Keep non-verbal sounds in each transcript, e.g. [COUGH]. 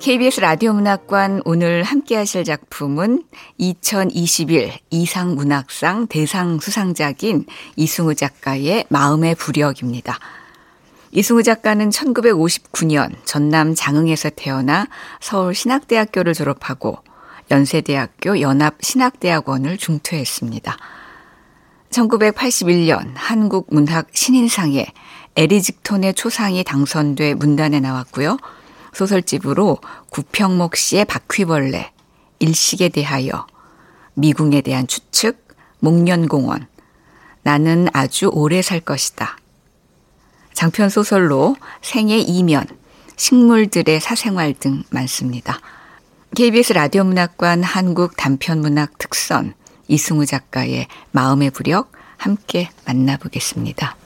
KBS 라디오 문학관 오늘 함께 하실 작품은 2021 이상 문학상 대상 수상작인 이승우 작가의 마음의 부력입니다. 이승우 작가는 1959년 전남 장흥에서 태어나 서울 신학대학교를 졸업하고 연세대학교 연합신학대학원을 중퇴했습니다. 1981년 한국문학 신인상에 에리직톤의 초상이 당선돼 문단에 나왔고요. 소설집으로 구평목 씨의 바퀴벌레, 일식에 대하여, 미궁에 대한 추측, 목련공원, 나는 아주 오래 살 것이다. 장편 소설로 생의 이면, 식물들의 사생활 등 많습니다. KBS 라디오 문학관 한국 단편 문학 특선 이승우 작가의 마음의 부력 함께 만나보겠습니다.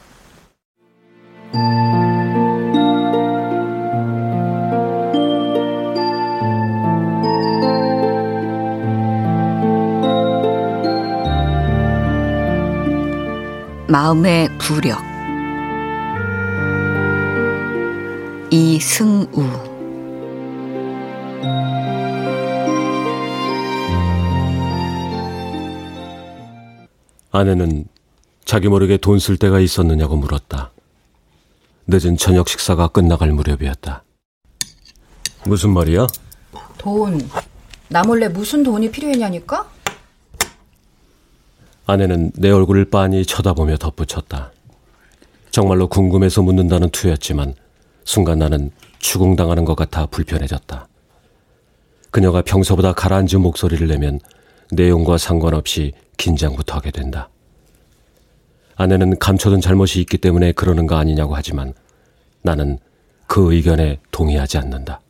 마음의 부력 이승우 아내는 자기 모르게 돈 쓸 때가 있었느냐고 물었다. 늦은 저녁 식사가 끝나갈 무렵이었다. 무슨 말이야? 돈. 나 몰래 무슨 돈이 필요했냐니까? 아내는 내 얼굴을 빤히 쳐다보며 덧붙였다. 정말로 궁금해서 묻는다는 투였지만 순간 나는 추궁당하는 것 같아 불편해졌다. 그녀가 평소보다 가라앉은 목소리를 내면 내용과 상관없이 긴장부터 하게 된다. 아내는 감춰둔 잘못이 있기 때문에 그러는 거 아니냐고 하지만 나는 그 의견에 동의하지 않는다.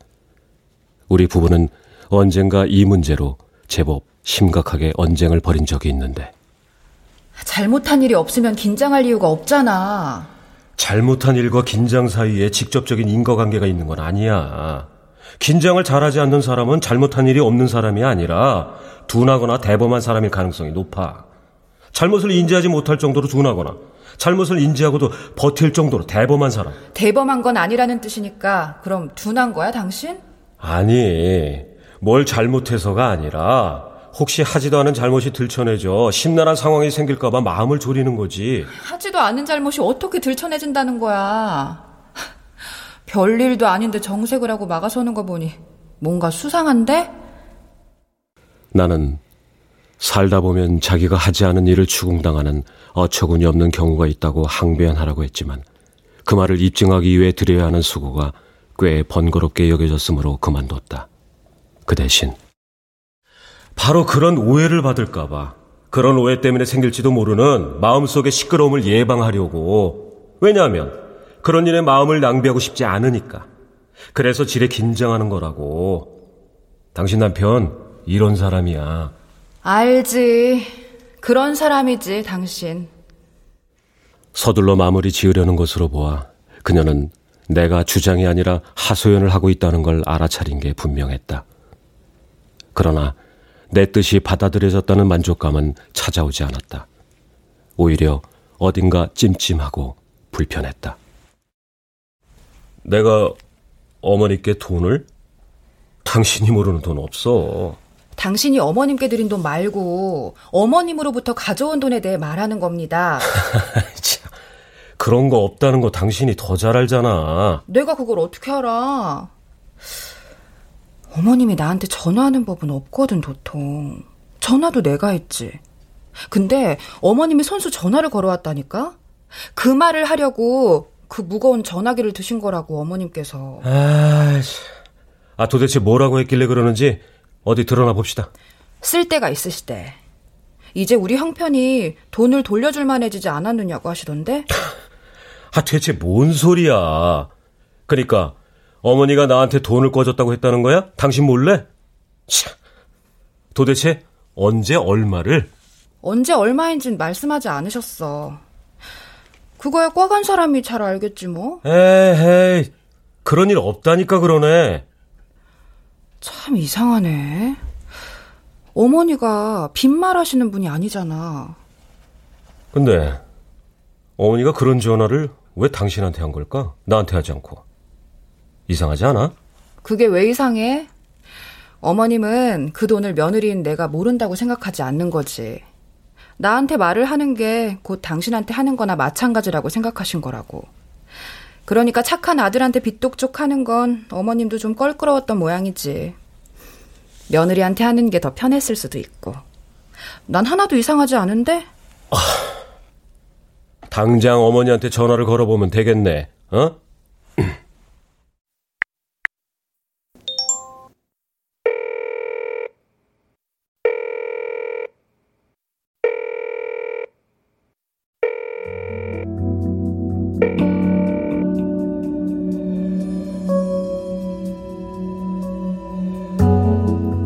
우리 부부는 언젠가 이 문제로 제법 심각하게 언쟁을 벌인 적이 있는데 잘못한 일이 없으면 긴장할 이유가 없잖아. 잘못한 일과 긴장 사이에 직접적인 인과관계가 있는 건 아니야. 긴장을 잘하지 않는 사람은 잘못한 일이 없는 사람이 아니라 둔하거나 대범한 사람일 가능성이 높아. 잘못을 인지하지 못할 정도로 둔하거나 잘못을 인지하고도 버틸 정도로 대범한 사람. 대범한 건 아니라는 뜻이니까 그럼 둔한 거야, 당신? 아니, 뭘 잘못해서가 아니라 혹시 하지도 않은 잘못이 들춰내져 심란한 상황이 생길까봐 마음을 졸이는 거지. 하지도 않은 잘못이 어떻게 들춰내진다는 거야. [LAUGHS] 별일도 아닌데 정색을 하고 막아서는 거 보니 뭔가 수상한데? 나는 살다 보면 자기가 하지 않은 일을 추궁당하는 어처구니 없는 경우가 있다고 항변하라고 했지만 그 말을 입증하기 위해 드려야 하는 수고가 꽤 번거롭게 여겨졌으므로 그만뒀다. 그 대신 바로 그런 오해를 받을까봐 그런 오해 때문에 생길지도 모르는 마음속의 시끄러움을 예방하려고. 왜냐하면 그런 일에 마음을 낭비하고 싶지 않으니까. 그래서 지레 긴장하는 거라고. 당신 남편 이런 사람이야. 알지. 그런 사람이지 당신. 서둘러 마무리 지으려는 것으로 보아 그녀는 내가 주장이 아니라 하소연을 하고 있다는 걸 알아차린 게 분명했다. 그러나 내 뜻이 받아들여졌다는 만족감은 찾아오지 않았다. 오히려 어딘가 찜찜하고 불편했다. 내가 어머니께 돈을? 당신이 모르는 돈 없어. 당신이 어머님께 드린 돈 말고 어머님으로부터 가져온 돈에 대해 말하는 겁니다. [LAUGHS] 그런 거 없다는 거 당신이 더 잘 알잖아. 내가 그걸 어떻게 알아? 어머님이 나한테 전화하는 법은 없거든, 도통. 전화도 내가 했지. 근데 어머님이 손수 전화를 걸어왔다니까? 그 말을 하려고 그 무거운 전화기를 드신 거라고 어머님께서. 아이씨. 아, 도대체 뭐라고 했길래 그러는지 어디 드러나 봅시다. 쓸 데가 있으시대. 이제 우리 형편이 돈을 돌려줄 만해지지 않았느냐고 하시던데? 아, 대체 뭔 소리야. 그러니까 어머니가 나한테 돈을 꺼줬다고 했다는 거야? 당신 몰래? 차, 도대체 언제 얼마를? 언제 얼마인진 말씀하지 않으셨어. 그거야 꽉한 사람이 잘 알겠지 뭐. 에헤이, 그런 일 없다니까 그러네. 참 이상하네. 어머니가 빈말 하시는 분이 아니잖아. 근데 어머니가 그런 전화를 왜 당신한테 한 걸까? 나한테 하지 않고. 이상하지 않아? 그게 왜 이상해? 어머님은 그 돈을 며느리인 내가 모른다고 생각하지 않는 거지. 나한테 말을 하는 게 곧 당신한테 하는 거나 마찬가지라고 생각하신 거라고. 그러니까 착한 아들한테 빚독촉 하는 건 어머님도 좀 껄끄러웠던 모양이지. 며느리한테 하는 게 더 편했을 수도 있고. 난 하나도 이상하지 않은데? 당장 어머니한테 전화를 걸어보면 되겠네. 어?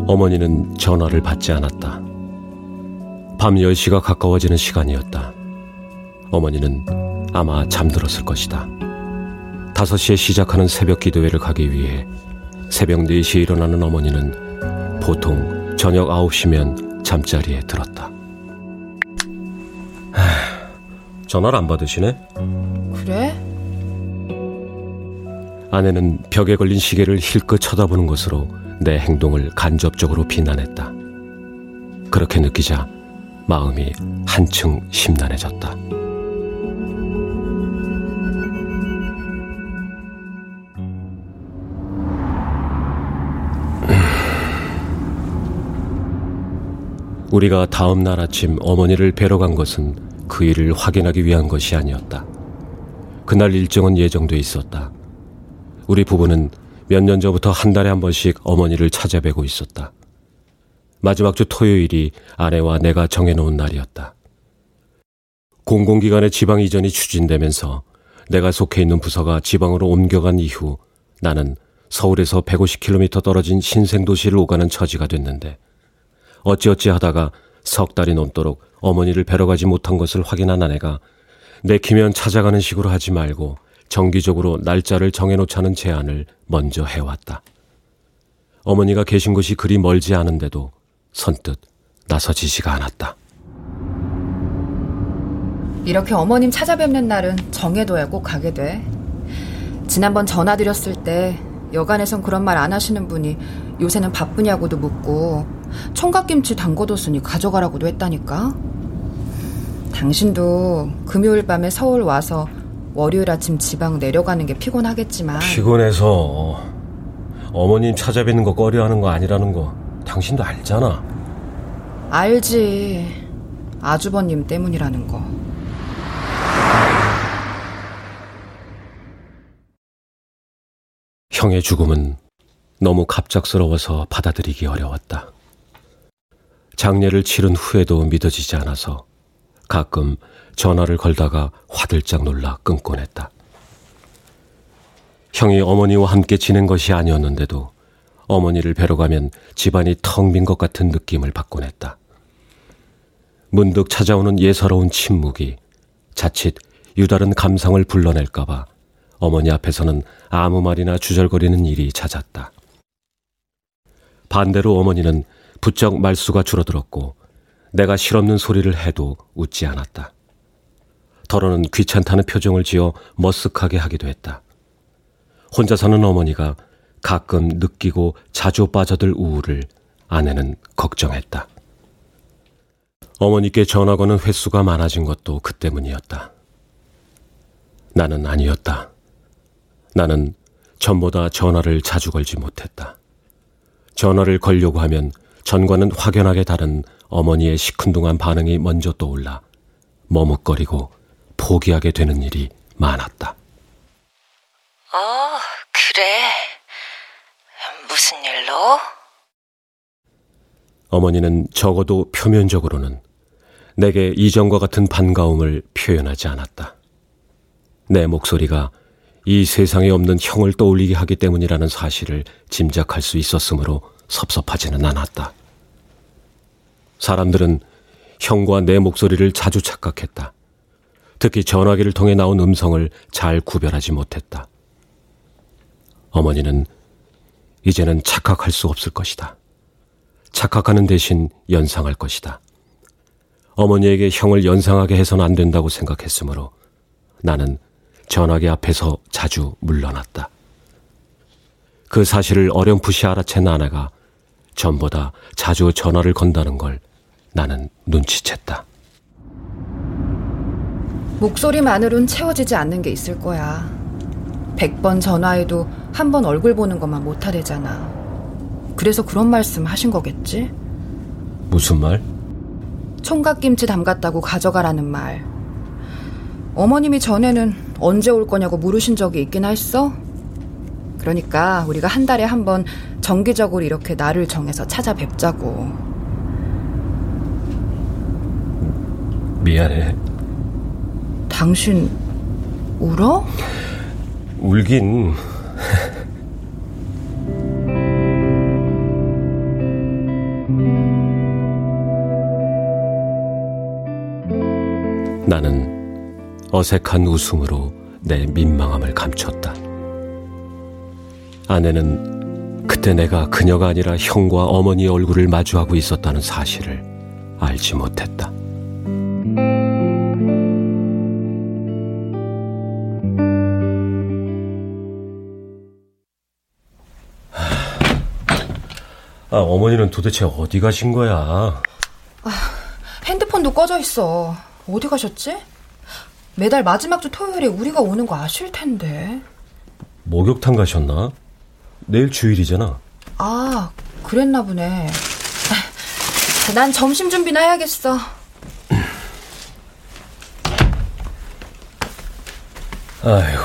어머니는 전화를 받지 않았다. 밤 10시가 가까워지는 시간이었다. 어머니는 아마 잠들었을 것이다. 5시에 시작하는 새벽 기도회를 가기 위해 새벽 4시에 일어나는 어머니는 보통 저녁 9시면 잠자리에 들었다. 전화를 안 받으시네? 그래? 아내는 벽에 걸린 시계를 힐끗 쳐다보는 것으로 내 행동을 간접적으로 비난했다. 그렇게 느끼자 마음이 한층 심란해졌다. 우리가 다음 날 아침 어머니를 뵈러 간 것은 그 일을 확인하기 위한 것이 아니었다. 그날 일정은 예정돼 있었다. 우리 부부는 몇 년 전부터 한 달에 한 번씩 어머니를 찾아뵈고 있었다. 마지막 주 토요일이 아내와 내가 정해놓은 날이었다. 공공기관의 지방 이전이 추진되면서 내가 속해 있는 부서가 지방으로 옮겨간 이후 나는 서울에서 150km 떨어진 신생도시를 오가는 처지가 됐는데 어찌어찌 하다가 석 달이 넘도록 어머니를 뵈러 가지 못한 것을 확인한 아내가 내키면 찾아가는 식으로 하지 말고 정기적으로 날짜를 정해놓자는 제안을 먼저 해왔다. 어머니가 계신 곳이 그리 멀지 않은데도 선뜻 나서지지가 않았다. 이렇게 어머님 찾아뵙는 날은 정해둬야 꼭 가게 돼. 지난번 전화드렸을 때 여간에선 그런 말 안 하시는 분이 요새는 바쁘냐고도 묻고 총각김치 담궈뒀으니 가져가라고도 했다니까. 당신도 금요일 밤에 서울 와서 월요일 아침 지방 내려가는 게 피곤하겠지만 피곤해서 어머님 찾아뵙는 거 꺼려하는 거 아니라는 거 당신도 알잖아. 알지. 아주버님 때문이라는 거. 형의 죽음은 너무 갑작스러워서 받아들이기 어려웠다. 장례를 치른 후에도 믿어지지 않아서 가끔 전화를 걸다가 화들짝 놀라 끊곤 했다. 형이 어머니와 함께 지낸 것이 아니었는데도 어머니를 뵈러 가면 집안이 텅 빈 것 같은 느낌을 받곤 했다. 문득 찾아오는 예사로운 침묵이 자칫 유다른 감상을 불러낼까봐 어머니 앞에서는 아무 말이나 주절거리는 일이 잦았다. 반대로 어머니는 부쩍 말수가 줄어들었고 내가 실없는 소리를 해도 웃지 않았다. 더러는 귀찮다는 표정을 지어 머쓱하게 하기도 했다. 혼자 사는 어머니가 가끔 느끼고 자주 빠져들 우울을 아내는 걱정했다. 어머니께 전화 거는 횟수가 많아진 것도 그 때문이었다. 나는 아니었다. 나는 전보다 전화를 자주 걸지 못했다. 전화를 걸려고 하면 전과는 확연하게 다른 어머니의 시큰둥한 반응이 먼저 떠올라 머뭇거리고 포기하게 되는 일이 많았다. 어, 그래. 무슨 일로? 어머니는 적어도 표면적으로는 내게 이전과 같은 반가움을 표현하지 않았다. 내 목소리가 이 세상에 없는 형을 떠올리게 하기 때문이라는 사실을 짐작할 수 있었으므로 섭섭하지는 않았다. 사람들은 형과 내 목소리를 자주 착각했다. 특히 전화기를 통해 나온 음성을 잘 구별하지 못했다. 어머니는 이제는 착각할 수 없을 것이다. 착각하는 대신 연상할 것이다. 어머니에게 형을 연상하게 해서는 안 된다고 생각했으므로 나는 전화기 앞에서 자주 물러났다. 그 사실을 어렴풋이 알아챈 아내가 전보다 자주 전화를 건다는 걸 나는 눈치챘다. 목소리만으론 채워지지 않는 게 있을 거야. 100번 전화해도 한 번 얼굴 보는 것만 못하대잖아. 그래서 그런 말씀 하신 거겠지? 무슨 말? 총각김치 담갔다고 가져가라는 말. 어머님이 전에는 언제 올 거냐고 물으신 적이 있긴 했어? 그러니까 우리가 한 달에 한 번 정기적으로 이렇게 날을 정해서 찾아뵙자고. 미안해. 당신 울어? 울긴. 나는 어색한 웃음으로 내 민망함을 감췄다. 아내는 그때 내가 그녀가 아니라 형과 어머니의 얼굴을 마주하고 있었다는 사실을 알지 못했다. 아, 어머니는 도대체 어디 가신 거야? 아, 핸드폰도 꺼져 있어. 어디 가셨지? 매달 마지막 주 토요일에 우리가 오는 거 아실 텐데. 목욕탕 가셨나? 내일 주일이잖아. 아, 그랬나 보네. 난 점심 준비나 해야겠어. 아이고,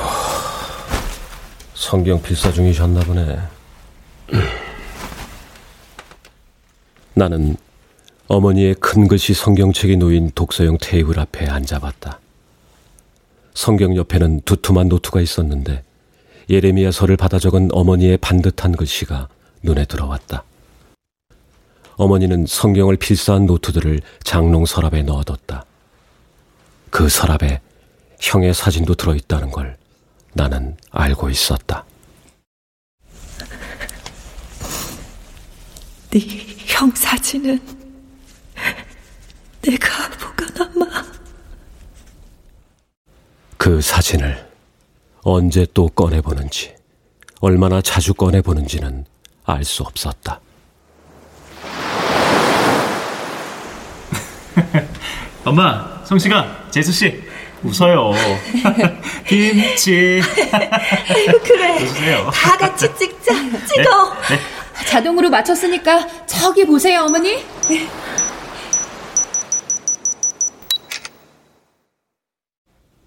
성경 필사 중이셨나 보네. 나는 어머니의 큰 글씨 성경책이 놓인 독서용 테이블 앞에 앉아봤다. 성경 옆에는 두툼한 노트가 있었는데 예레미야서를 받아 적은 어머니의 반듯한 글씨가 눈에 들어왔다. 어머니는 성경을 필사한 노트들을 장롱 서랍에 넣어뒀다. 그 서랍에 형의 사진도 들어있다는 걸 나는 알고 있었다. 네 형 사진은 내가 보관하마. 그 사진을 언제 또 꺼내보는지, 얼마나 자주 꺼내보는지는 알 수 없었다. [LAUGHS] 엄마, 성씨가, 재수씨, 웃어요. [LAUGHS] 김치. 그래. 웃으세요. 다 같이 찍자. 찍어. 네? 네. 자동으로 맞췄으니까 저기 보세요, 어머니. 네.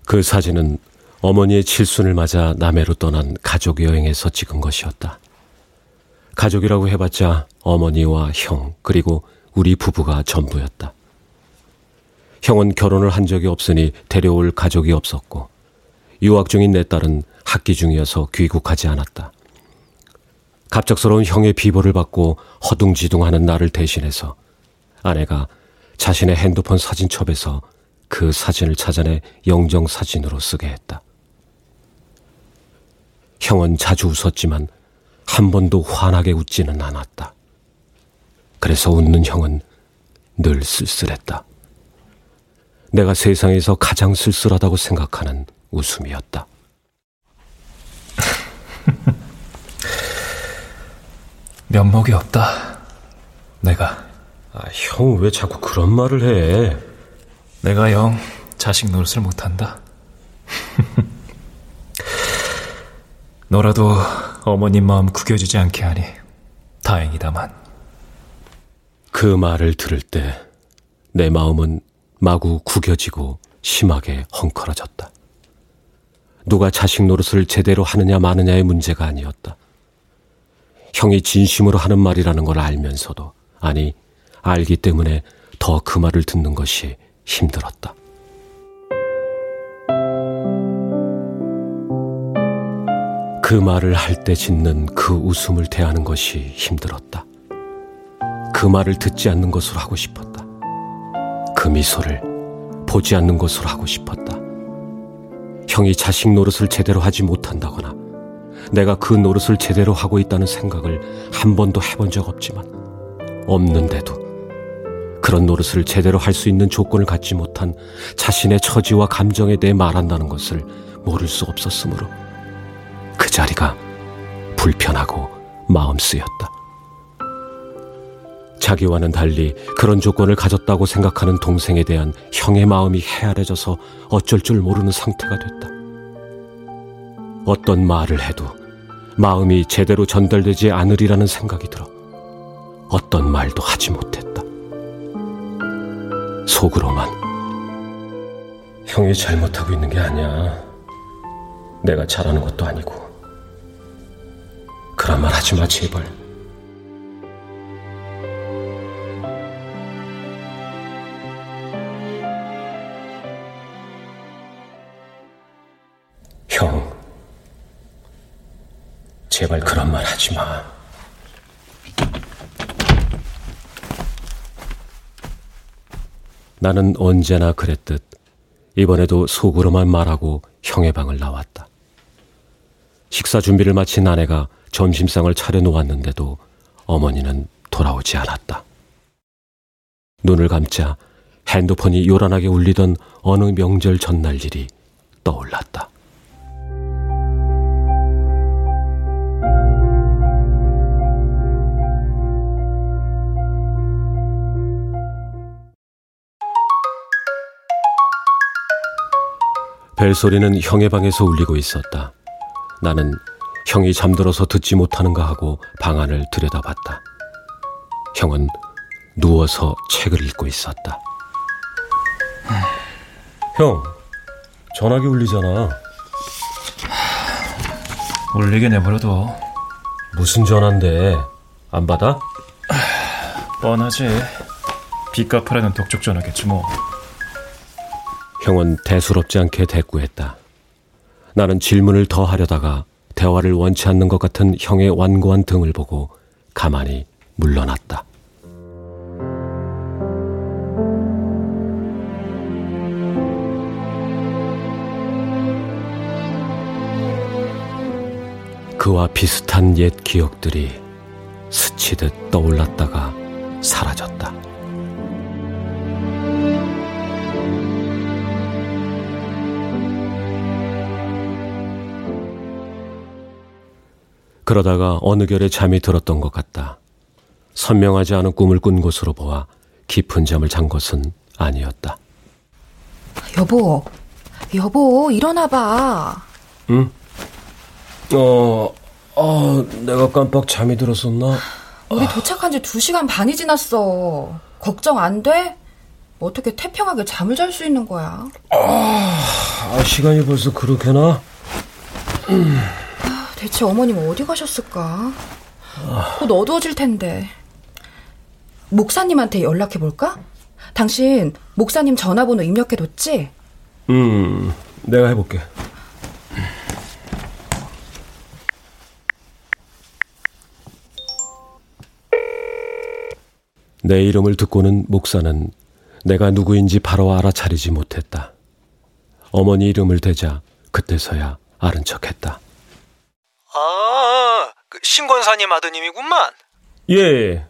그 사진은 어머니의 칠순을 맞아 남해로 떠난 가족 여행에서 찍은 것이었다. 가족이라고 해봤자 어머니와 형, 그리고 우리 부부가 전부였다. 형은 결혼을 한 적이 없으니 데려올 가족이 없었고, 유학 중인 내 딸은 학기 중이어서 귀국하지 않았다. 갑작스러운 형의 비보를 받고 허둥지둥하는 나를 대신해서 아내가 자신의 핸드폰 사진첩에서 그 사진을 찾아내 영정 사진으로 쓰게 했다. 형은 자주 웃었지만 한 번도 환하게 웃지는 않았다. 그래서 웃는 형은 늘 쓸쓸했다. 내가 세상에서 가장 쓸쓸하다고 생각하는 웃음이었다. [LAUGHS] 면목이 없다. 내가. 아, 형 왜 자꾸 그런 말을 해? 내가 영 자식 노릇을 못한다. [LAUGHS] 너라도 어머님 마음 구겨주지 않게 하니 다행이다만. 그 말을 들을 때 내 마음은 마구 구겨지고 심하게 헝클어졌다. 누가 자식 노릇을 제대로 하느냐 마느냐의 문제가 아니었다. 형이 진심으로 하는 말이라는 걸 알면서도, 아니, 알기 때문에 더 그 말을 듣는 것이 힘들었다. 그 말을 할 때 짓는 그 웃음을 대하는 것이 힘들었다. 그 말을 듣지 않는 것으로 하고 싶었다. 그 미소를 보지 않는 것으로 하고 싶었다. 형이 자식 노릇을 제대로 하지 못한다거나 내가 그 노릇을 제대로 하고 있다는 생각을 한 번도 해본 적 없지만 없는데도 그런 노릇을 제대로 할 수 있는 조건을 갖지 못한 자신의 처지와 감정에 대해 말한다는 것을 모를 수 없었으므로 그 자리가 불편하고 마음 쓰였다. 자기와는 달리 그런 조건을 가졌다고 생각하는 동생에 대한 형의 마음이 헤아려져서 어쩔 줄 모르는 상태가 됐다. 어떤 말을 해도 마음이 제대로 전달되지 않으리라는 생각이 들어 어떤 말도 하지 못했다. 속으로만 형이 잘못하고 있는 게 아니야. 내가 잘하는 것도 아니고. 그런 말 하지 마, 제발. 형, 제발 그런 말 하지 마. 나는 언제나 그랬듯 이번에도 속으로만 말하고 형의 방을 나왔다. 식사 준비를 마친 아내가 점심상을 차려놓았는데도 어머니는 돌아오지 않았다. 눈을 감자 핸드폰이 요란하게 울리던 어느 명절 전날 일이 떠올랐다. 벨소리는 형의 방에서 울리고 있었다. 나는 형이 잠들어서 듣지 못하는가 하고 방 안을 들여다봤다. 형은 누워서 책을 읽고 있었다. 형, 전화기 울리잖아. 울리게 내버려둬. 무슨 전화인데? 안 받아? 뻔하지. 빚 갚으라는 독촉 전화겠지 뭐. 형은 대수롭지 않게 대꾸했다. 나는 질문을 더 하려다가 대화를 원치 않는 것 같은 형의 완고한 등을 보고 가만히 물러났다. 그와 비슷한 옛 기억들이 스치듯 떠올랐다가 사라졌다. 그러다가 어느 결에 잠이 들었던 것 같다. 선명하지 않은 꿈을 꾼 것으로 보아 깊은 잠을 잔 것은 아니었다. 여보, 여보, 일어나봐. 응? 어, 아, 내가 깜빡 잠이 들었었나? 우리 도착한 지두 시간 반이 지났어. 걱정 안 돼? 어떻게 태평하게 잠을 잘 수 있는 거야? 아, 시간이 벌써 그렇게나? 대체 어머님 어디 가셨을까? 곧 어두워질 텐데. 목사님한테 연락해 볼까? 당신 목사님 전화번호 입력해 뒀지? 음, 내가 해볼게. 내 이름을 듣고는 목사는 내가 누구인지 바로 알아차리지 못했다. 어머니 이름을 대자 그때서야 아는 척했다. 아, 그 신권사님 아드님이구만. 예,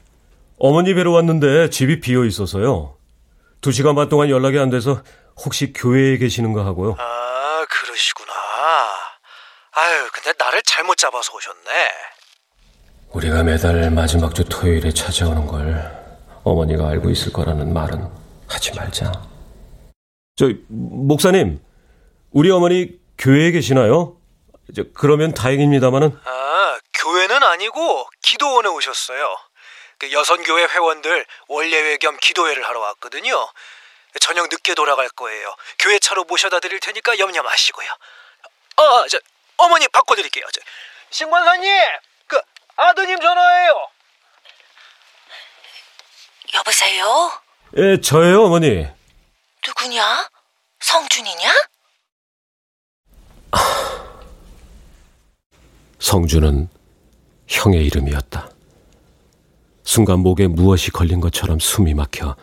어머니 뵈러 왔는데 집이 비어 있어서요. 두 시간 반 동안 연락이 안 돼서 혹시 교회에 계시는가 하고요. 아, 그러시구나. 아유, 근데 나를 잘못 잡아서 오셨네. 우리가 매달 마지막 주 토요일에 찾아오는 걸 어머니가 알고 있을 거라는 말은 하지 말자. 저 목사님, 우리 어머니 교회에 계시나요? 저, 그러면 다행입니다마는 아, 교회는 아니고 기도원에 오셨어요. 그 여선교회 회원들 원례회 겸 기도회를 하러 왔거든요. 저녁 늦게 돌아갈 거예요. 교회 차로 모셔다 드릴 테니까 염려 마시고요. 아, 저 어머니 바꿔드릴게요. 저, 신관사님, 그 아드님 전화예요. 여보세요? 예, 저예요, 어머니. 누구냐? 성준이냐? 성주는 형의 이름이었다. 순간 목에 무엇이 걸린 것처럼 숨이 막혀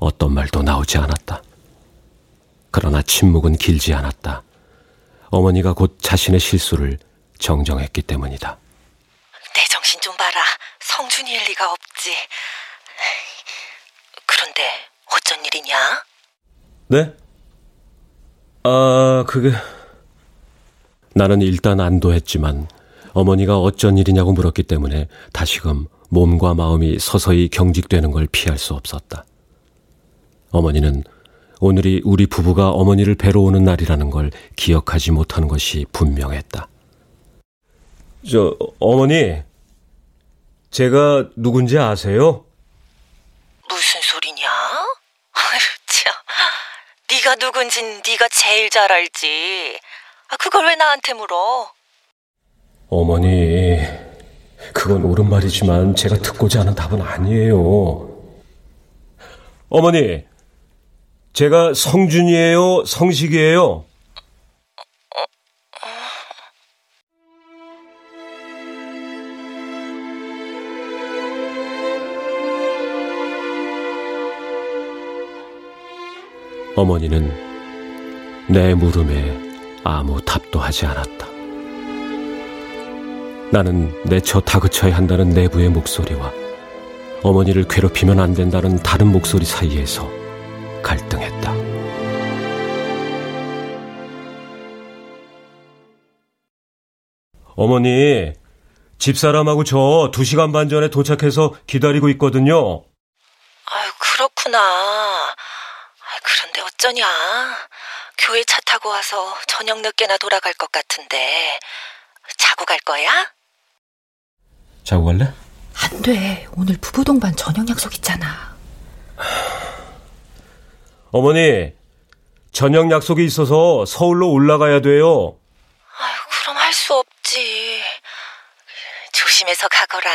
어떤 말도 나오지 않았다. 그러나 침묵은 길지 않았다. 어머니가 곧 자신의 실수를 정정했기 때문이다. 내 정신 좀 봐라. 성준이일 리가 없지. 그런데 어쩐 일이냐? 네? 아, 그게... 나는 일단 안도했지만 어머니가 어쩐 일이냐고 물었기 때문에 다시금 몸과 마음이 서서히 경직되는 걸 피할 수 없었다. 어머니는 오늘이 우리 부부가 어머니를 뵈러 오는 날이라는 걸 기억하지 못하는 것이 분명했다. 저, 어머니, 제가 누군지 아세요? 무슨 소리냐? [LAUGHS] 아유, 참. 네가 누군진 네가 제일 잘 알지. 아, 그걸 왜 나한테 물어? 어머니, 그건 옳은 말이지만 제가 듣고자 하는 답은 아니에요. 어머니, 제가 성준이에요? 성식이에요? 어머니는 내 물음에 아무 답도 하지 않았다. 나는 내쳐 다그쳐야 한다는 내부의 목소리와 어머니를 괴롭히면 안 된다는 다른 목소리 사이에서 갈등했다. 어머니, 집사람하고 저 두 시간 반 전에 도착해서 기다리고 있거든요. 아유, 그렇구나. 그런데 어쩌냐. 교회 차 타고 와서 저녁 늦게나 돌아갈 것 같은데. 자고 갈 거야? 자고 갈래? 안 돼. 오늘 부부 동반 저녁 약속 있잖아. 어머니, 저녁 약속이 있어서 서울로 올라가야 돼요. 아유, 그럼 할 수 없지. 조심해서 가거라.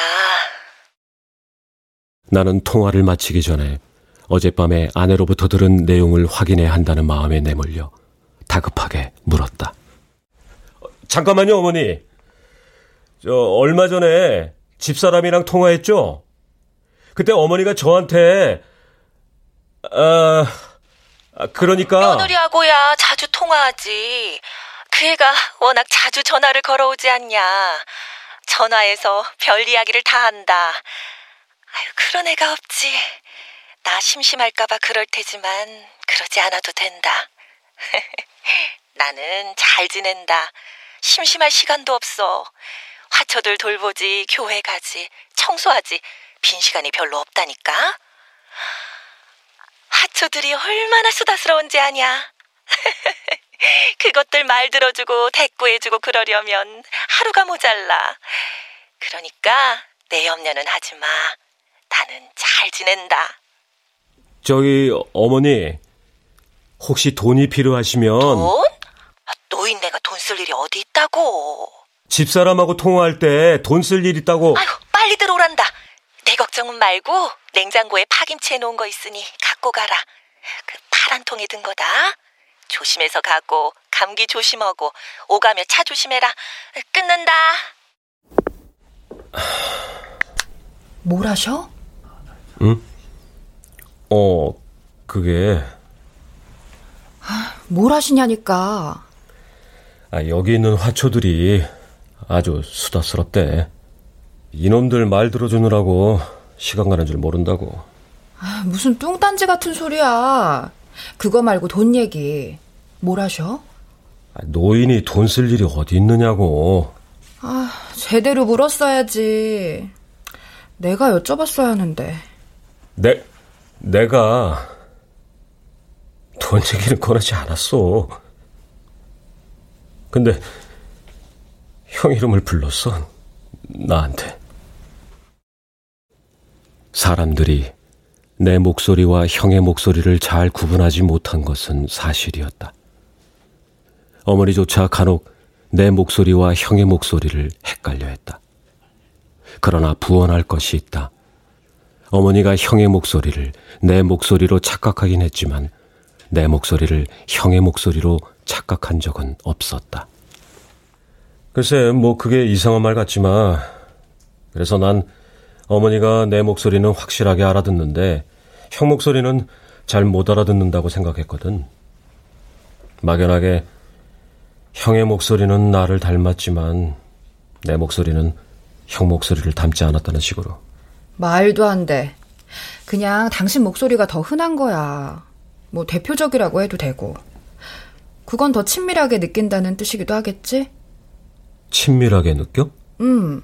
나는 통화를 마치기 전에 어젯밤에 아내로부터 들은 내용을 확인해야 한다는 마음에 내몰려 다급하게 물었다. 잠깐만요, 어머니. 저, 얼마 전에 집사람이랑 통화했죠? 그때 어머니가 저한테, 아, 아, 그러니까. 며느리하고야 자주 통화하지. 그 애가 워낙 자주 전화를 걸어오지 않냐. 전화해서 별 이야기를 다 한다. 아유, 그런 애가 없지. 나 심심할까봐 그럴 테지만, 그러지 않아도 된다. [LAUGHS] 나는 잘 지낸다. 심심할 시간도 없어. 화초들 돌보지, 교회 가지, 청소하지, 빈 시간이 별로 없다니까? 하초들이 얼마나 수다스러운지 아냐? [LAUGHS] 그것들 말 들어주고 대꾸해주고 그러려면 하루가 모자라. 그러니까 내 염려는 하지 마. 나는 잘 지낸다. 저기, 어머니, 혹시 돈이 필요하시면. 돈? 아, 노인네가 돈 쓸 일이 어디 있다고. 집사람하고 통화할 때 돈 쓸 일 있다고. 아유, 빨리 들어오란다. 내 걱정은 말고 냉장고에 파김치 해놓은 거 있으니 갖고 가라. 그 파란 통에 든 거다. 조심해서 가고 감기 조심하고 오가며 차 조심해라. 끊는다. 뭘 하셔? 응? 어, 그게. 뭘 하시냐니까. 아, 여기 있는 화초들이 아주 수다스럽대. 이놈들 말 들어주느라고 시간 가는 줄 모른다고. 아, 무슨 뚱딴지 같은 소리야. 그거 말고 돈 얘기. 뭘 하셔? 아, 노인이 돈 쓸 일이 어디 있느냐고. 아, 제대로 물었어야지. 내가 여쭤봤어야 하는데. 내, 내가 돈 얘기를 꺼내지 않았어. 근데 형 이름을 불렀어. 나한테. 사람들이 내 목소리와 형의 목소리를 잘 구분하지 못한 것은 사실이었다. 어머니조차 간혹 내 목소리와 형의 목소리를 헷갈려 했다. 그러나 부언할 것이 있다. 어머니가 형의 목소리를 내 목소리로 착각하긴 했지만 내 목소리를 형의 목소리로 착각한 적은 없었다. 글쎄, 뭐 그게 이상한 말 같지만 그래서 난 어머니가 내 목소리는 확실하게 알아듣는데 형 목소리는 잘 못 알아듣는다고 생각했거든. 막연하게 형의 목소리는 나를 닮았지만 내 목소리는 형 목소리를 닮지 않았다는 식으로. 말도 안 돼. 그냥 당신 목소리가 더 흔한 거야. 뭐 대표적이라고 해도 되고. 그건 더 친밀하게 느낀다는 뜻이기도 하겠지? 친밀하게 느껴? 음.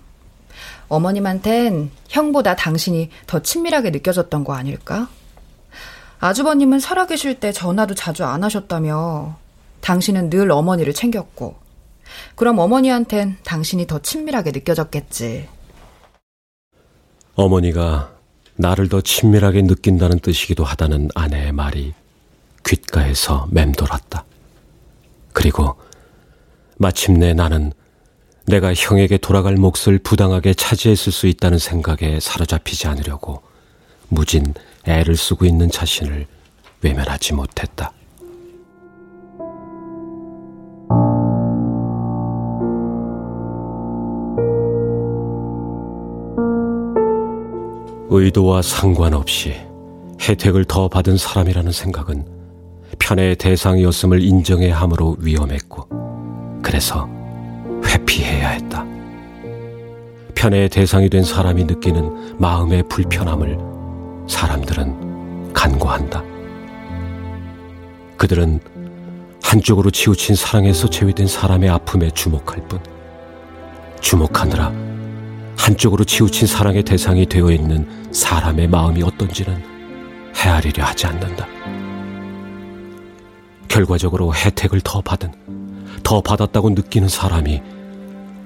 어머님한텐 형보다 당신이 더 친밀하게 느껴졌던 거 아닐까? 아주버님은 살아계실 때 전화도 자주 안 하셨다며 당신은 늘 어머니를 챙겼고 그럼 어머니한텐 당신이 더 친밀하게 느껴졌겠지. 어머니가 나를 더 친밀하게 느낀다는 뜻이기도 하다는 아내의 말이 귓가에서 맴돌았다. 그리고 마침내 나는 내가 형에게 돌아갈 몫을 부당하게 차지했을 수 있다는 생각에 사로잡히지 않으려고 무진 애를 쓰고 있는 자신을 외면하지 못했다. 의도와 상관없이 혜택을 더 받은 사람이라는 생각은 편의 대상이었음을 인정해야 하므로 위험했고, 그래서 회피해야 했다. 편의 대상이 된 사람이 느끼는 마음의 불편함을 사람들은 간과한다. 그들은 한쪽으로 치우친 사랑에서 제외된 사람의 아픔에 주목할 뿐, 주목하느라 한쪽으로 치우친 사랑의 대상이 되어 있는 사람의 마음이 어떤지는 헤아리려 하지 않는다. 결과적으로 혜택을 더 받은, 더 받았다고 느끼는 사람이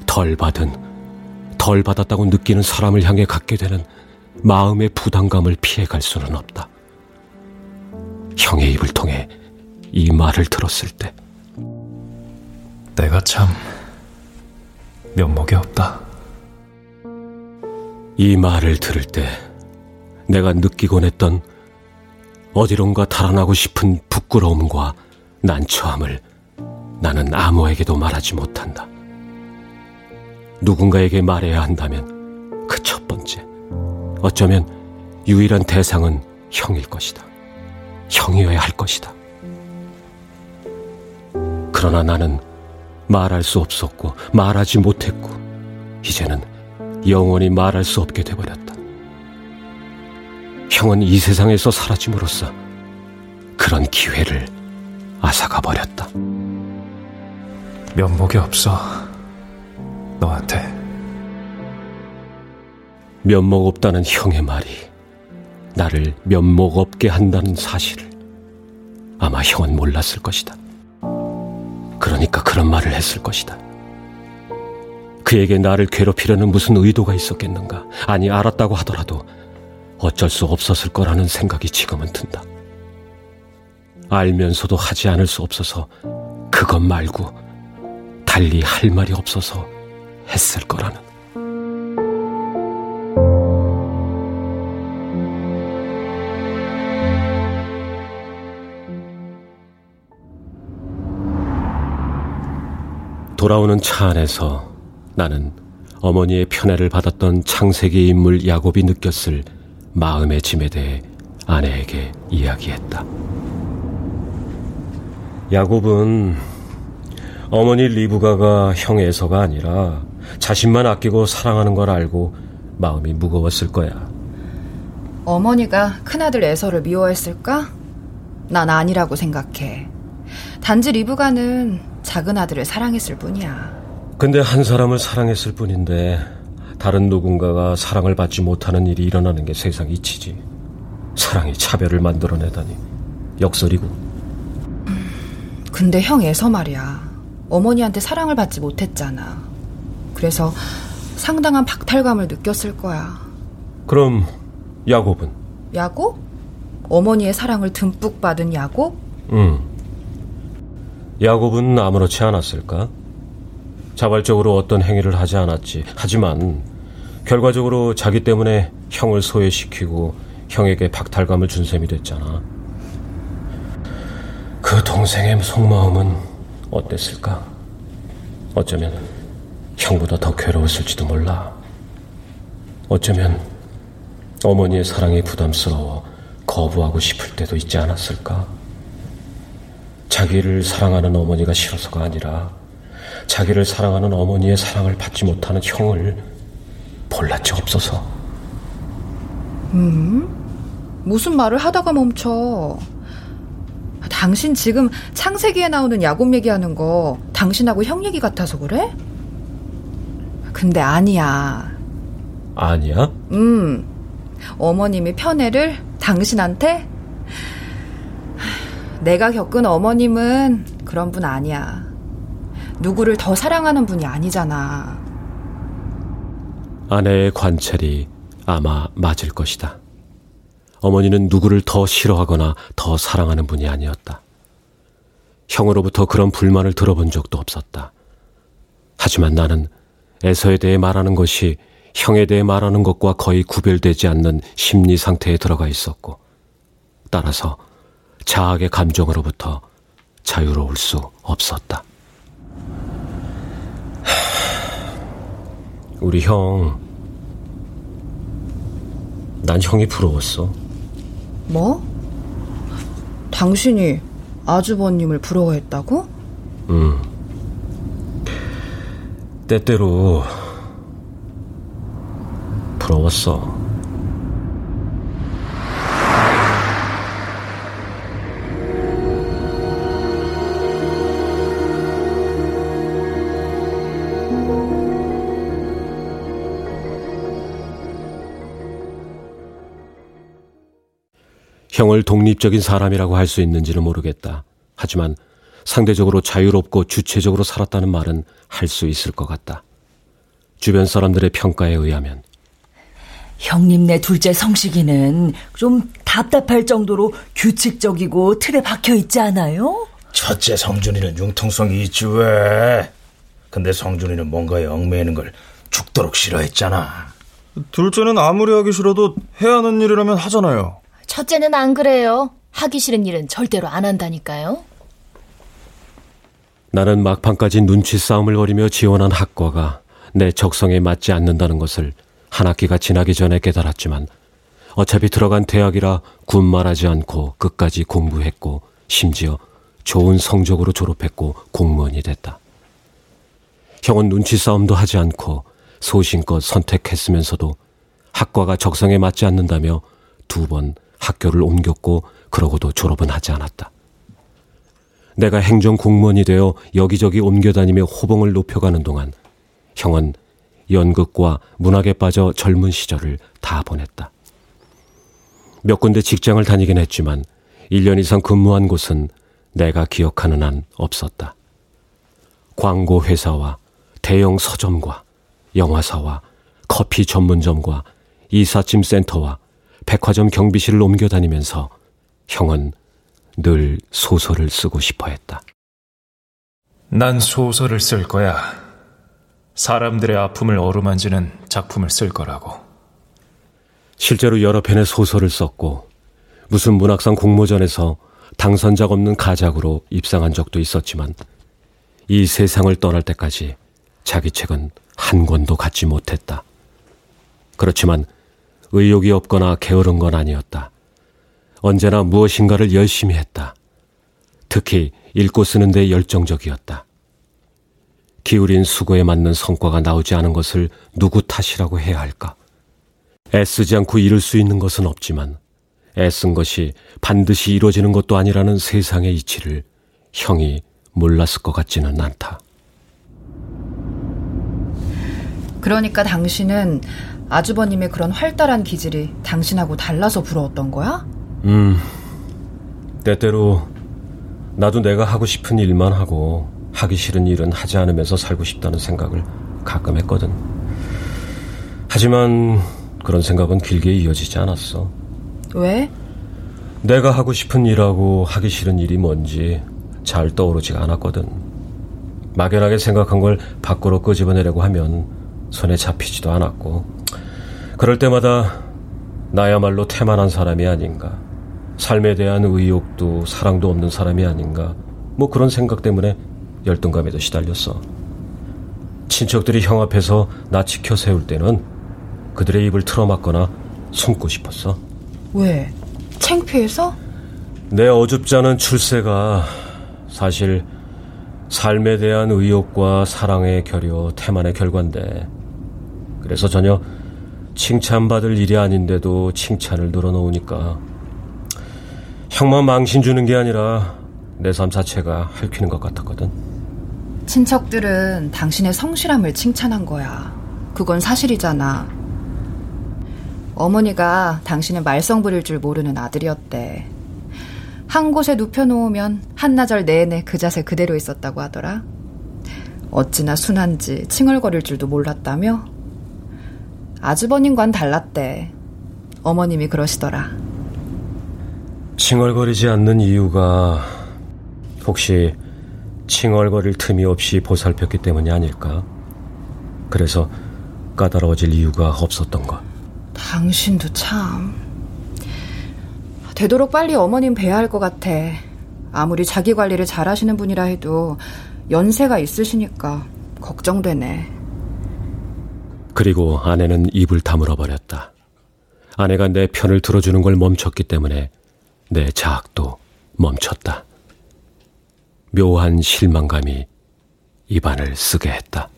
덜 받은, 덜 받았다고 느끼는 사람을 향해 갖게 되는 마음의 부담감을 피해갈 수는 없다. 형의 입을 통해 이 말을 들었을 때 내가 참 면목이 없다. 이 말을 들을 때 내가 느끼곤 했던 어디론가 달아나고 싶은 부끄러움과 난처함을 나는 아무에게도 말하지 못한다. 누군가에게 말해야 한다면 그 첫 번째, 어쩌면 유일한 대상은 형일 것이다. 형이어야 할 것이다. 그러나 나는 말할 수 없었고 말하지 못했고 이제는 영원히 말할 수 없게 돼버렸다. 형은 이 세상에서 사라짐으로써 그런 기회를 앗아가 버렸다. 면목이 없어. 너한테. 면목 없다는 형의 말이 나를 면목 없게 한다는 사실을 아마 형은 몰랐을 것이다. 그러니까 그런 말을 했을 것이다. 그에게 나를 괴롭히려는 무슨 의도가 있었겠는가? 아니, 알았다고 하더라도 어쩔 수 없었을 거라는 생각이 지금은 든다. 알면서도 하지 않을 수 없어서 그것 말고 달리 할 말이 없어서 했을 거라는. 돌아오는 차 안에서 나는 어머니의 편애를 받았던 창세기 인물 야곱이 느꼈을 마음의 짐에 대해 아내에게 이야기했다. 야곱은 어머니 리브가가 형 에서가 아니라 자신만 아끼고 사랑하는 걸 알고 마음이 무거웠을 거야. 어머니가 큰아들 에서를 미워했을까? 난 아니라고 생각해. 단지 리브가는 작은 아들을 사랑했을 뿐이야. 근데 한 사람을 사랑했을 뿐인데 다른 누군가가 사랑을 받지 못하는 일이 일어나는 게 세상 이치지. 사랑이 차별을 만들어내다니 역설이고. 근데 형 에서 말이야. 어머니한테 사랑을 받지 못했잖아. 그래서 상당한 박탈감을 느꼈을 거야. 그럼 야곱은? 야곱? 어머니의 사랑을 듬뿍 받은 야곱? 응. 야곱은 아무렇지 않았을까? 자발적으로 어떤 행위를 하지 않았지. 하지만 결과적으로 자기 때문에 형을 소외시키고 형에게 박탈감을 준 셈이 됐잖아. 그 동생의 속마음은 어땠을까? 어쩌면 형보다 더 괴로웠을지도 몰라. 어쩌면 어머니의 사랑이 부담스러워 거부하고 싶을 때도 있지 않았을까? 자기를 사랑하는 어머니가 싫어서가 아니라 자기를 사랑하는 어머니의 사랑을 받지 못하는 형을 볼라지 없어서. 음? 무슨 말을 하다가 멈춰. 당신 지금 창세기에 나오는 야곱 얘기하는 거 당신하고 형 얘기 같아서 그래? 근데 아니야. 아니야? 음. 어머님이 편애를 당신한테? 내가 겪은 어머님은 그런 분 아니야. 누구를 더 사랑하는 분이 아니잖아. 아내의 관찰이 아마 맞을 것이다. 어머니는 누구를 더 싫어하거나 더 사랑하는 분이 아니었다. 형으로부터 그런 불만을 들어본 적도 없었다. 하지만 나는 에서에 대해 말하는 것이 형에 대해 말하는 것과 거의 구별되지 않는 심리 상태에 들어가 있었고, 따라서 자학의 감정으로부터 자유로울 수 없었다. 우리 형, 난 형이 부러웠어. 뭐? 당신이 아주버님을 부러워했다고? 응. 때때로 부러웠어. 형을 독립적인 사람이라고 할 수 있는지는 모르겠다. 하지만 상대적으로 자유롭고 주체적으로 살았다는 말은 할 수 있을 것 같다. 주변 사람들의 평가에 의하면 형님네 둘째 성식이는 좀 답답할 정도로 규칙적이고 틀에 박혀 있지 않아요? 첫째 성준이는 융통성이 있지 왜? 근데 성준이는 뭔가에 얽매이는 걸 죽도록 싫어했잖아. 둘째는 아무리 하기 싫어도 해야 하는 일이라면 하잖아요. 첫째는 안 그래요. 하기 싫은 일은 절대로 안 한다니까요. 나는 막판까지 눈치 싸움을 벌이며 지원한 학과가 내 적성에 맞지 않는다는 것을 한 학기가 지나기 전에 깨달았지만 어차피 들어간 대학이라 군말하지 않고 끝까지 공부했고 심지어 좋은 성적으로 졸업했고 공무원이 됐다. 형은 눈치 싸움도 하지 않고 소신껏 선택했으면서도 학과가 적성에 맞지 않는다며 두 번 학교를 옮겼고 그러고도 졸업은 하지 않았다. 내가 행정 공무원이 되어 여기저기 옮겨다니며 호봉을 높여가는 동안 형은 연극과 문학에 빠져 젊은 시절을 다 보냈다. 몇 군데 직장을 다니긴 했지만 1년 이상 근무한 곳은 내가 기억하는 한 없었다. 광고 회사와 대형 서점과 영화사와 커피 전문점과 이삿짐 센터와 백화점 경비실을 옮겨 다니면서 형은 늘 소설을 쓰고 싶어 했다. 난 소설을 쓸 거야. 사람들의 아픔을 어루만지는 작품을 쓸 거라고. 실제로 여러 편의 소설을 썼고 무슨 문학상 공모전에서 당선작 없는 가작으로 입상한 적도 있었지만 이 세상을 떠날 때까지 자기 책은 한 권도 갖지 못했다. 그렇지만 의욕이 없거나 게으른 건 아니었다. 언제나 무엇인가를 열심히 했다. 특히 읽고 쓰는 데 열정적이었다. 기울인 수고에 맞는 성과가 나오지 않은 것을 누구 탓이라고 해야 할까? 애쓰지 않고 이룰 수 있는 것은 없지만 애쓴 것이 반드시 이루어지는 것도 아니라는 세상의 이치를 형이 몰랐을 것 같지는 않다. 그러니까 당신은 아주버님의 그런 활달한 기질이 당신하고 달라서 부러웠던 거야? 음, 때때로 나도 내가 하고 싶은 일만 하고 하기 싫은 일은 하지 않으면서 살고 싶다는 생각을 가끔 했거든. 하지만 그런 생각은 길게 이어지지 않았어. 왜? 내가 하고 싶은 일하고 하기 싫은 일이 뭔지 잘 떠오르지가 않았거든. 막연하게 생각한 걸 밖으로 끄집어내려고 하면 손에 잡히지도 않았고, 그럴 때마다 나야말로 태만한 사람이 아닌가, 삶에 대한 의욕도 사랑도 없는 사람이 아닌가, 뭐 그런 생각 때문에 열등감에도 시달렸어. 친척들이 형 앞에서 나 지켜 세울 때는 그들의 입을 틀어막거나 숨고 싶었어. 왜? 창피해서? 내 어줍지 않은 출세가 사실 삶에 대한 의욕과 사랑의 결여, 태만의 결과인데 그래서 전혀 칭찬받을 일이 아닌데도 칭찬을 늘어놓으니까 형만 망신 주는 게 아니라 내 삶 자체가 핥히는 것 같았거든. 친척들은 당신의 성실함을 칭찬한 거야. 그건 사실이잖아. 어머니가 당신의 말썽 부릴 줄 모르는 아들이었대. 한 곳에 눕혀놓으면 한나절 내내 그 자세 그대로 있었다고 하더라. 어찌나 순한지 칭얼거릴 줄도 몰랐다며? 아주버님과는 달랐대. 어머님이 그러시더라. 칭얼거리지 않는 이유가 혹시 칭얼거릴 틈이 없이 보살폈기 때문이 아닐까? 그래서 까다로워질 이유가 없었던 것. 당신도 참. 되도록 빨리 어머님 뵈야 할 것 같아. 아무리 자기 관리를 잘 하시는 분이라 해도 연세가 있으시니까 걱정되네. 그리고 아내는 입을 다물어 버렸다. 아내가 내 편을 들어주는 걸 멈췄기 때문에 내 자학도 멈췄다. 묘한 실망감이 입안을 쓰게 했다.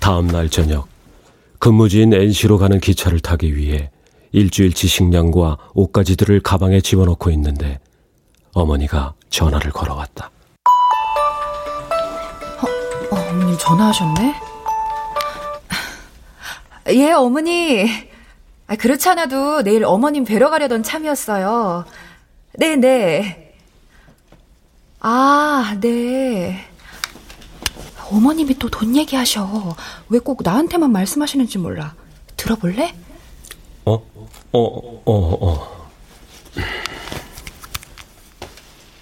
다음 날 저녁 근무지인 NC로 가는 기차를 타기 위해 일주일치 식량과 옷가지들을 가방에 집어넣고 있는데 어머니가 전화를 걸어왔다. 어, 어, 어머님 전화하셨네? 예, 어머니. 아, 그렇지 않아도 내일 어머님 뵈러 가려던 참이었어요. 네, 네. 아, 네. 어머님이 또 돈 얘기하셔. 왜 꼭 나한테만 말씀하시는지 몰라. 들어볼래? 어? 어, 어, 어.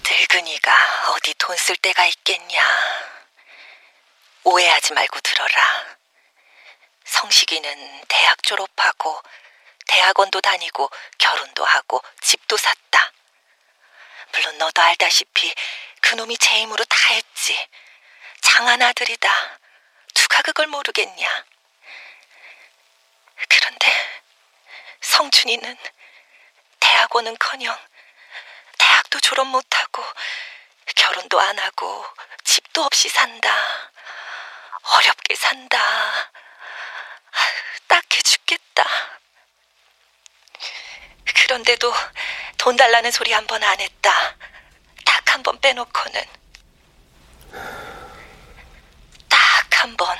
늙은이가 어디 돈 쓸 데가 있겠냐. 오해하지 말고 들어라. 성식이는 대학 졸업하고 대학원도 다니고 결혼도 하고 집도 샀다. 물론 너도 알다시피 그놈이 제 힘으로 다 했지. 장한 아들이다. 누가 그걸 모르겠냐. 그런데 성준이는 대학원은커녕 대학도 졸업 못하고 결혼도 안 하고 집도 없이 산다. 어렵게 산다. 딱해 죽겠다. 그런데도 돈 달라는 소리 한 번 안 했다. 딱 한 번 빼놓고는. 딱 한 번.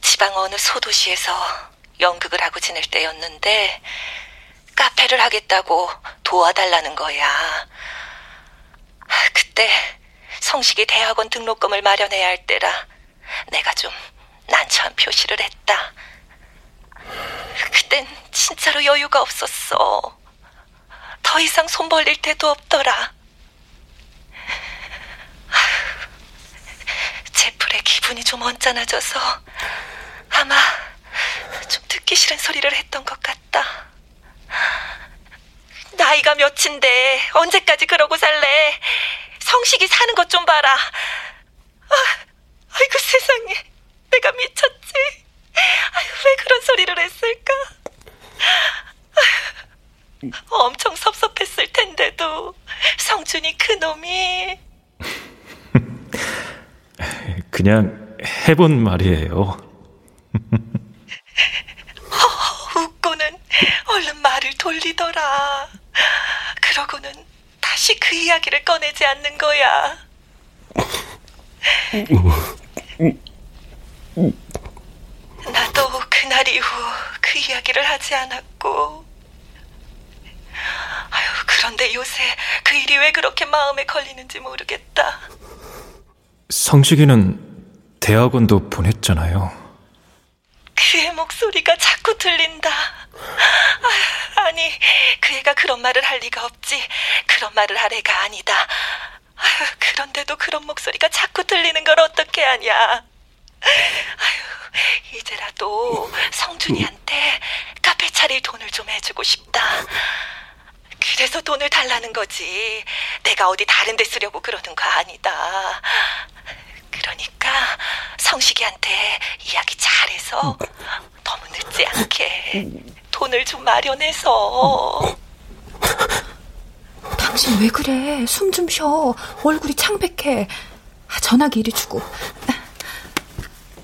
지방 어느 소도시에서 연극을 하고 지낼 때였는데, 카페를 하겠다고 도와달라는 거야. 그때 성식이 대학원 등록금을 마련해야 할 때라 내가 좀 난처한 표시를 했다. 그땐 진짜로 여유가 없었어. 더 이상 손 벌릴 데도 없더라. 제풀의 기분이 좀 언짢아져서 아마 좀 듣기 싫은 소리를 했던 것 같다. 나이가 몇인데 언제까지 그러고 살래? 성식이 사는 것 좀 봐라. 아, 아이고 세상에 내가 미쳤지. 아유, 왜 그런 소리를 했을까? 아유, 엄청 섭섭했을 텐데도 성준이 그 놈이 그냥 해본 말이에요. 어, 웃고는 얼른 말을 돌리더라. 그러고는 다시 그 이야기를 꺼내지 않는 거야. 나도 그날 이후 그 이야기를 하지 않았고. 아유, 그런데 요새 그 일이 왜 그렇게 마음에 걸리는지 모르겠다. 성식이는 대학원도 보냈잖아요. 그의 목소리가 자꾸 들린다. 아, 아니, 그 애가 그런 말을 할 리가 없지. 그런 말을 할 애가 아니다. 그런데도 그런 목소리가 자꾸 들리는 걸 어떻게 하냐. 아유, 이제라도 성준이한테 카페 차릴 돈을 좀 해주고 싶다. 그래서 돈을 달라는 거지. 내가 어디 다른 데 쓰려고 그러는 거 아니다. 그러니까 성식이한테 이야기 잘해서 너무 늦지 않게 돈을 좀 마련해서. 당신 왜 그래? 숨 좀 쉬어. 얼굴이 창백해. 아, 전화기 이리 주고.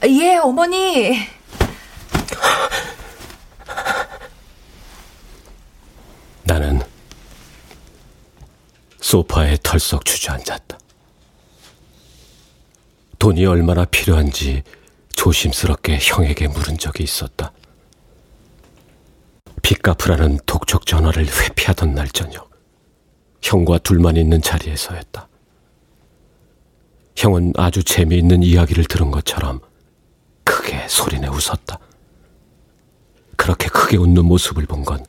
예, 어머니. 나는 소파에 털썩 주저앉았다. 돈이 얼마나 필요한지 조심스럽게 형에게 물은 적이 있었다. 빚 갚으라는 독촉 전화를 회피하던 날 저녁, 형과 둘만 있는 자리에서였다. 형은 아주 재미있는 이야기를 들은 것처럼 크게 소리내 웃었다. 그렇게 크게 웃는 모습을 본 건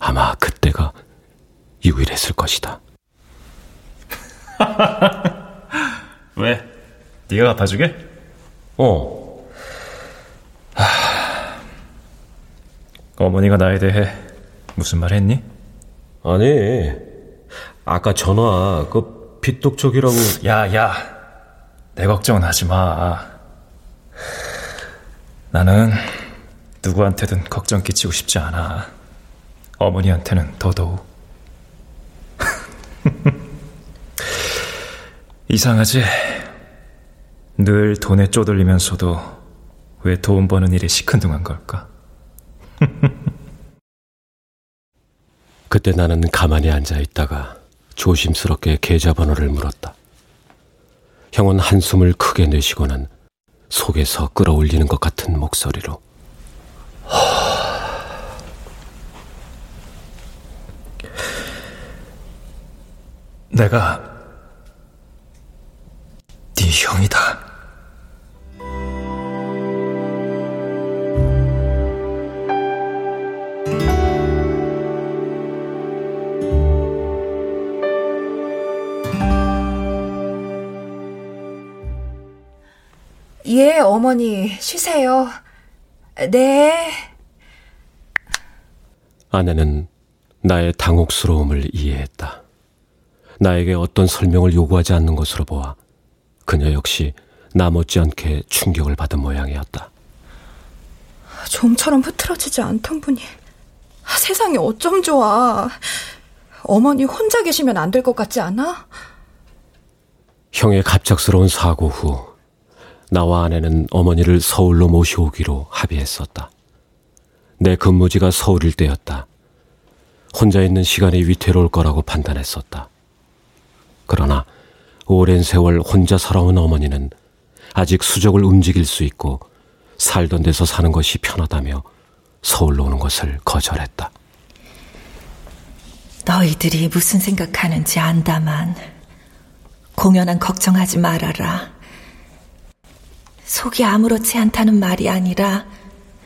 아마 그때가 유일했을 것이다. [LAUGHS] 왜? 네가 갚아주게? 어. 하... 어머니가 나에 대해 무슨 말 했니? 아니, 아까 전화 그 빚독촉이라고. 야, 야, 내 걱정은 하지 마. 나는 누구한테든 걱정 끼치고 싶지 않아. 어머니한테는 더더욱. [LAUGHS] 이상하지? 늘 돈에 쪼들리면서도 왜 돈 버는 일에 시큰둥한 걸까? [LAUGHS] 그때 나는 가만히 앉아 있다가 조심스럽게 계좌번호를 물었다. 형은 한숨을 크게 내쉬고는 속에서 끌어올리는 것 같은 목소리로 내가 네 형이다. 예, 어머니, 쉬세요. 네. 아내는 나의 당혹스러움을 이해했다. 나에게 어떤 설명을 요구하지 않는 것으로 보아 그녀 역시 나 못지않게 충격을 받은 모양이었다. 좀처럼 흐트러지지 않던 분이 세상이 어쩜 좋아. 어머니 혼자 계시면 안 될 것 같지 않아? 형의 갑작스러운 사고 후 나와 아내는 어머니를 서울로 모셔오기로 합의했었다. 내 근무지가 서울일 때였다. 혼자 있는 시간이 위태로울 거라고 판단했었다. 그러나 오랜 세월 혼자 살아온 어머니는 아직 수족을 움직일 수 있고 살던 데서 사는 것이 편하다며 서울로 오는 것을 거절했다. 너희들이 무슨 생각하는지 안다만 공연한 걱정하지 말아라. 속이 아무렇지 않다는 말이 아니라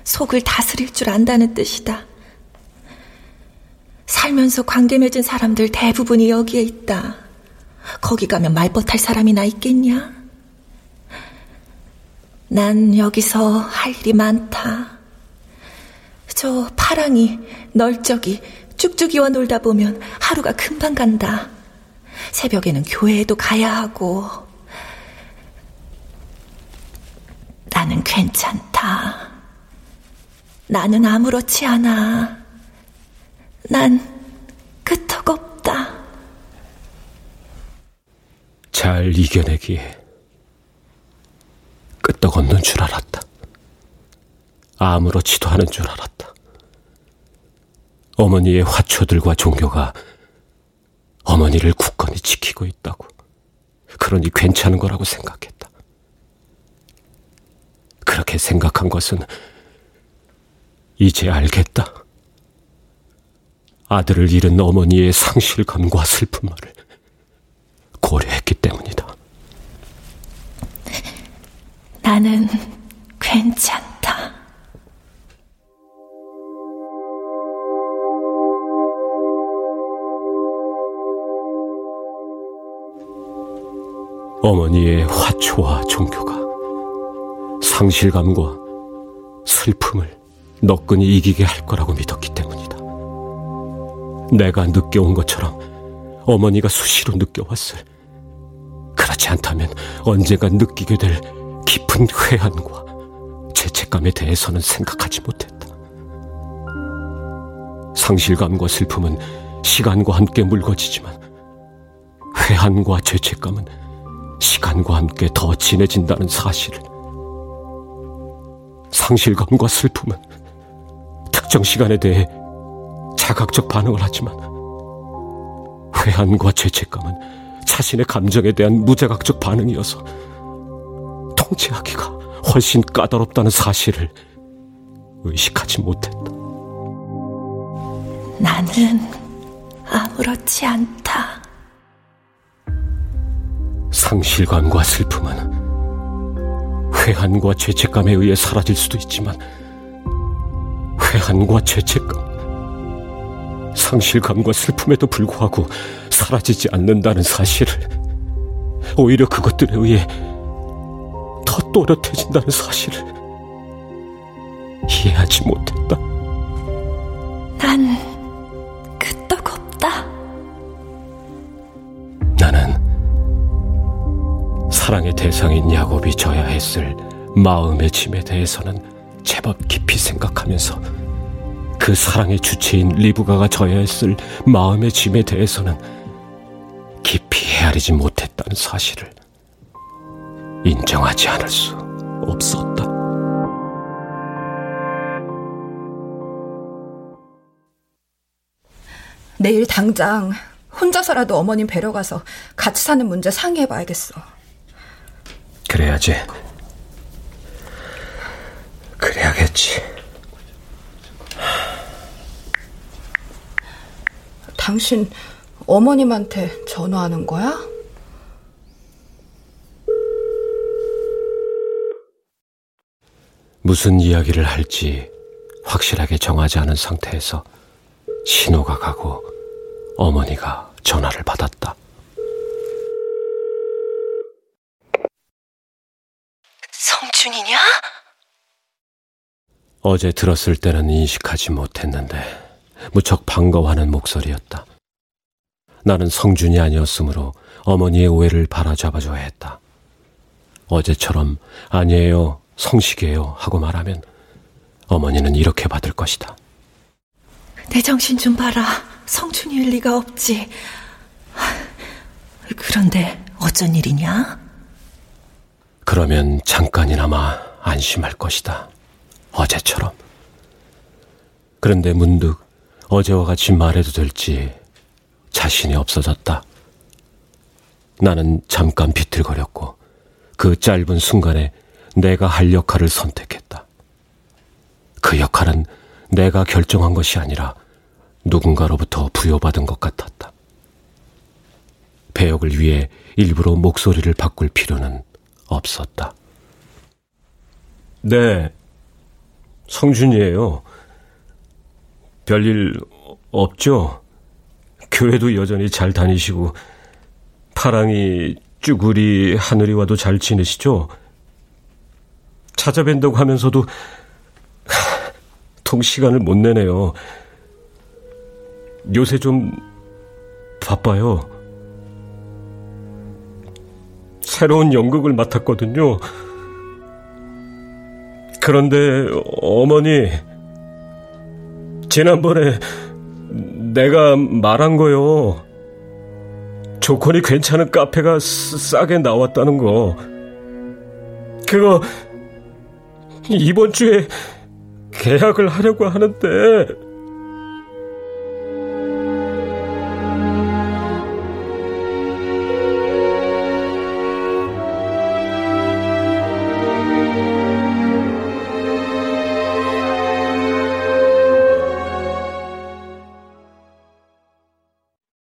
속을 다스릴 줄 안다는 뜻이다. 살면서 관계 맺은 사람들 대부분이 여기에 있다. 거기 가면 말벗할 사람이나 있겠냐? 난 여기서 할 일이 많다. 저 파랑이, 널쩍이, 쭉쭉이와 놀다 보면 하루가 금방 간다. 새벽에는 교회에도 가야 하고. 나는 괜찮다. 나는 아무렇지 않아. 난 끄떡없다. 잘 이겨내기에 끄떡없는 줄 알았다. 아무렇지도 않은 줄 알았다. 어머니의 화초들과 종교가 어머니를 굳건히 지키고 있다고. 그러니 괜찮은 거라고 생각했다. 그렇게 생각한 것은 이제 알겠다. 아들을 잃은 어머니의 상실감과 슬픔을 고려했기 때문이다. 나는 괜찮다. 어머니의 화초와 종교가 상실감과 슬픔을 너끈히 이기게 할 거라고 믿었기 때문이다. 내가 늦게 온 것처럼 어머니가 수시로 느껴왔을. 그렇지 않다면 언젠가 느끼게 될 깊은 회한과 죄책감에 대해서는 생각하지 못했다. 상실감과 슬픔은 시간과 함께 묽어지지만 회한과 죄책감은 시간과 함께 더 진해진다는 사실을 상실감과 슬픔은 특정 시간에 대해 자각적 반응을 하지만 회한과 죄책감은 자신의 감정에 대한 무자각적 반응이어서 통제하기가 훨씬 까다롭다는 사실을 의식하지 못했다. 나는 아무렇지 않다. 상실감과 슬픔은 회한과 죄책감에 의해 사라질 수도 있지만 회한과 죄책감, 상실감과 슬픔에도 불구하고 사라지지 않는다는 사실을 오히려 그것들에 의해 더 또렷해진다는 사실을 이해하지 못했다. 난 끄떡없다. 나는 사랑의 대상인 야곱이 져야 했을 마음의 짐에 대해서는 제법 깊이 생각하면서 그 사랑의 주체인 리브가가 져야 했을 마음의 짐에 대해서는 깊이 헤아리지 못했다는 사실을 인정하지 않을 수 없었다. 내일 당장 혼자서라도 어머님 뵈러 가서 같이 사는 문제 상의해 봐야겠어. 그래야지. 그래야겠지. 당신 어머님한테 전화하는 거야? 무슨 이야기를 할지 확실하게 정하지 않은 상태에서 신호가 가고 어머니가 전화를 받았다. 성준이냐? 어제 들었을 때는 인식하지 못했는데 무척 반가워하는 목소리였다. 나는 성준이 아니었으므로 어머니의 오해를 바라잡아줘야 했다. 어제처럼 아니에요, 성식이에요 하고 말하면 어머니는 이렇게 받을 것이다. 내 정신 좀 봐라. 성준이일 리가 없지. 그런데 어쩐 일이냐? 그러면 잠깐이나마 안심할 것이다. 어제처럼. 그런데 문득 어제와 같이 말해도 될지 자신이 없어졌다. 나는 잠깐 비틀거렸고 그 짧은 순간에 내가 할 역할을 선택했다. 그 역할은 내가 결정한 것이 아니라 누군가로부터 부여받은 것 같았다. 배역을 위해 일부러 목소리를 바꿀 필요는 없었다. 네, 성준이에요. 별일 없죠? 교회도 여전히 잘 다니시고, 파랑이, 쭈구리, 하늘이와도 잘 지내시죠? 찾아뵌다고 하면서도 통 시간을 못 내네요. 요새 좀 바빠요. 새로운 연극을 맡았거든요. 그런데 어머니, 지난번에 내가 말한 거요. 조건이 괜찮은 카페가 싸게 나왔다는 거. 그거 이번 주에 계약을 하려고 하는데